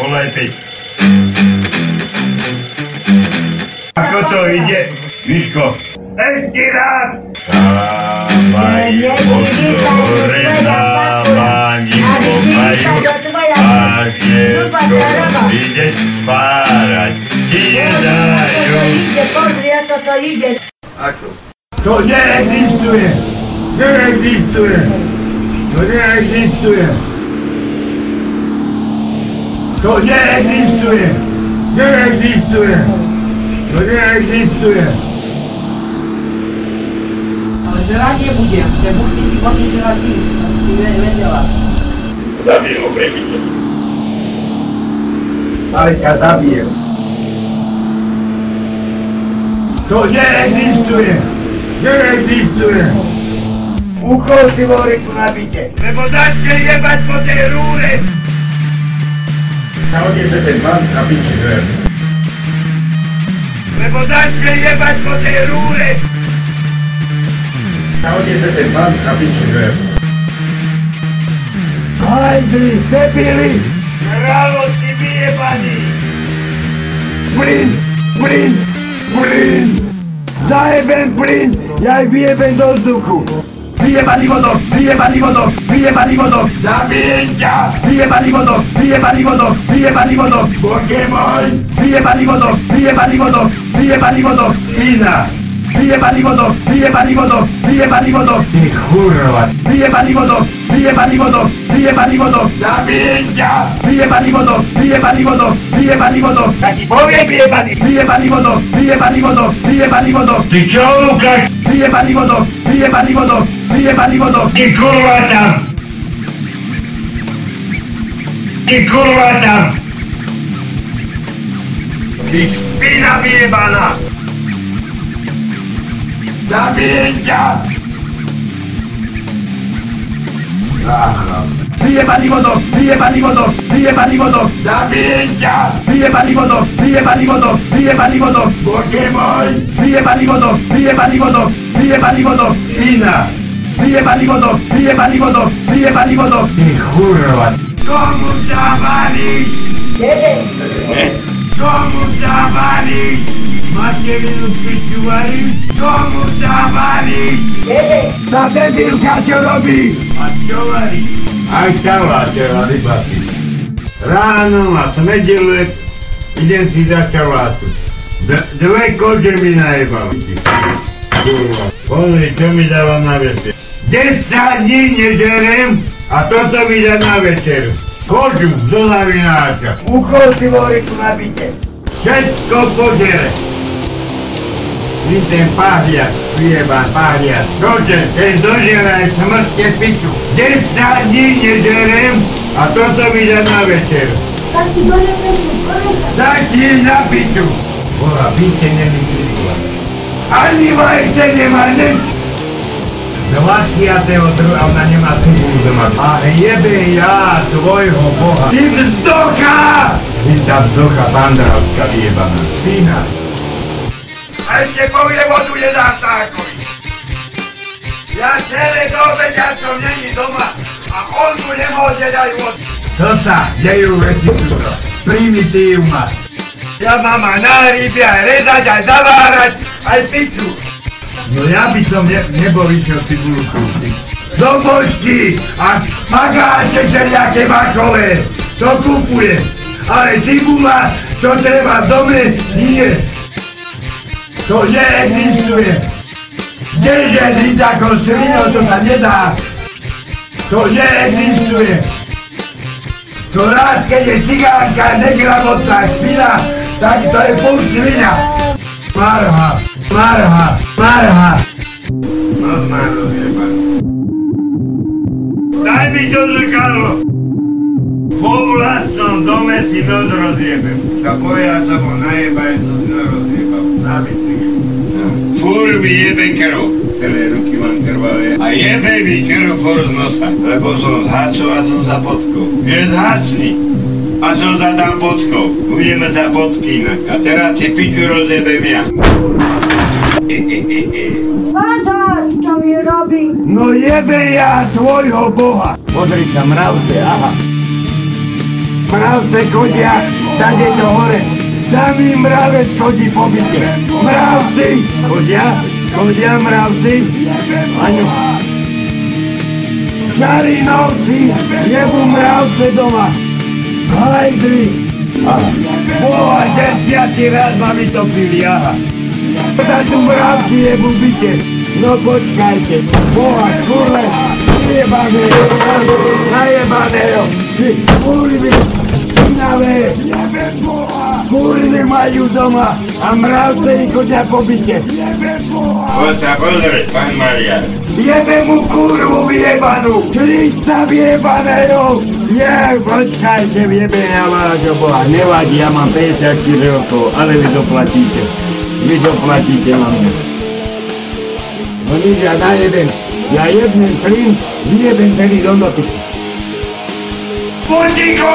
Volaj piť. Ako to ide? Miško. Ešte raz! Dávaj pozor na mani pomajú a všetko ide spárať. Ti dajú. Pozri, ako to ide. Ako? To neexistuje! Neexistuje! To neexistuje! To neexistuje! Neexistuje! To neexistuje! Ale žrať nebudem, tie buchty si počne žrať ty, ty ve- vedela. Zabij ho, prebite. Ale ťa zabijem. To neexistuje! Neexistuje! Uchol si vo reku nabite. Lebo začne jebať po tej rúre! Nahodne sa ten pán a piči dver. Lebo začne jebať po tej rúre! Nahodne sa ten pán a piči dver. Hajdri, debili! Králo si vyjebaný! Plyn! Plyn! Plyn! Zajebem plyn! Ja aj vyjebem do vzduchu! Vyjebaný vodok! Vyjebaný vodok! Vyjebaný vodok! Zabijem ťa! Vyjebaný vodok! Vyjebaný vodok! Vyjebaný vodok! Bože môj! Vyjebaný vodok! Vyjebaný vodok! Vyjebaný vodok! Pína! Vyjebaný vodok! Vyjebaný vodok! Vyjebaný vodok! Ty kurva! Vyjebaný vodok! Vyjebaný vodok! Vyjebaný vodok! Zabijem ťa! Vyjebaný vodok! Vyjebaný vodok! Vyjebaný vodok! Tak ti poviem vyjebaný. Vyjebaný vodok! Vyjebaný vodok! Vyjebaný vodok! Ty čo, Lukáš? Vyjebaný vodok! Vyjebaný vodok! Vyjebaný vodok! Ty kurva tam. Ty kurva tam. Ty špina vyjebaná! Zabijem ťa! Vyjebaný vodok! Vyjebaný vodok! Vyjebaný vodok! Zabijem ťa! Vyjebaný vodok! Vyjebaný vodok! Vyjebaný vodok! Bože môj! Vyjebaný vodok! Vyjebaný vodok! Vyjebaný vodok! Iná! Vyjebaný vodok! Ty kurva! Komu zavališ? Komu zavališ? Materinu piču varíš? Komu zavališ? Tá debilka čo robí? A čo varí? Aj čaláčela rybaty. Ráno ma smedeluje, idem si za čalátu. D- dve kože mi najebal. Kurva. Pozri, čo mi dáva na večer. 10 dní nežerem a toto mi dá na večer. Kožu do lavináča. Uchol si vo reku nabite. Všetko požere. Vy ten pahliac, vyjebán pahliac. Čože, keď dožeraj smrťte piču. 10 dní nežerem a toto mi dá na večer. Tak ti donesem tu kolega. Daj ti na piču. Boha, byte nemyslíva. Ani vajce nemá nič. 22. ona nemá cibulu doma. A jebe ja tvojho boha. Ty vzdocha! Ty tá vzdocha pandravská vyjebaná. Pína. A ešte povie vodu nezástakovi. Ja celé dobe, ja som není doma a on mu nemôže dať vodu. To sa dejú veci tuto. Primitívna. Ja mám aj na ryby, aj rezať, aj zavárať, aj piču. No ja by som ne, nebol išiel cibulu kúpiť. Do pošti a magáče všelijaké makové, to kúpuje. Ale cibula, to treba v dome, nie. To neexistuje. Kdeže žiť ako svino, to sa nedá. To neexistuje. To raz, keď je cigánka negramotná špina, tak to je pol svina. Marha, marha, marha. No zmáro, Daj mi to zrkadlo. Po vlastnom dome si noc rozjebem. Sa boja sa mu najebaj, to si rozjebal. Na bicykli. Fúr mi jebe krv. Celé ruky mám krvavé. A jebe mi krv for z nosa. Lebo som zhacol a som za podkou. Je zhacni. A som za tam podkou. Budeme sa podkínať. A teraz si piču rozjebem ja. Pozor, čo mi robí. No jebe ja tvojho boha. Pozri sa mravce, aha. Mravce chodia, tady do hore. Samý mravec chodí po byte. Mravci! Chodia? Chodia mravci? Aňo. Šarinovci, jebu mravce doma. Hajdri. Boha, desiatý raz ma vytopili, aha. Tá tu mravci jebu byte. No počkajte. Boha, kurle, najebaného, najebaného. Ty, kurvy, špinavé. Kurvy majú doma a mravce chodia po byte. Poď sa pozrieť, pán Marian. Jebe mu kurvu vyjebanú! Krista vyjebaného! Nie, počkajte, vyjebe ja vás do Boha. Nevadí, ja mám 54 rokov, ale vy doplatíte. Vy doplatíte na mňa. No nič, ja najebem. Ja jebnem plyn, vyjebem celý do noty. Budíko!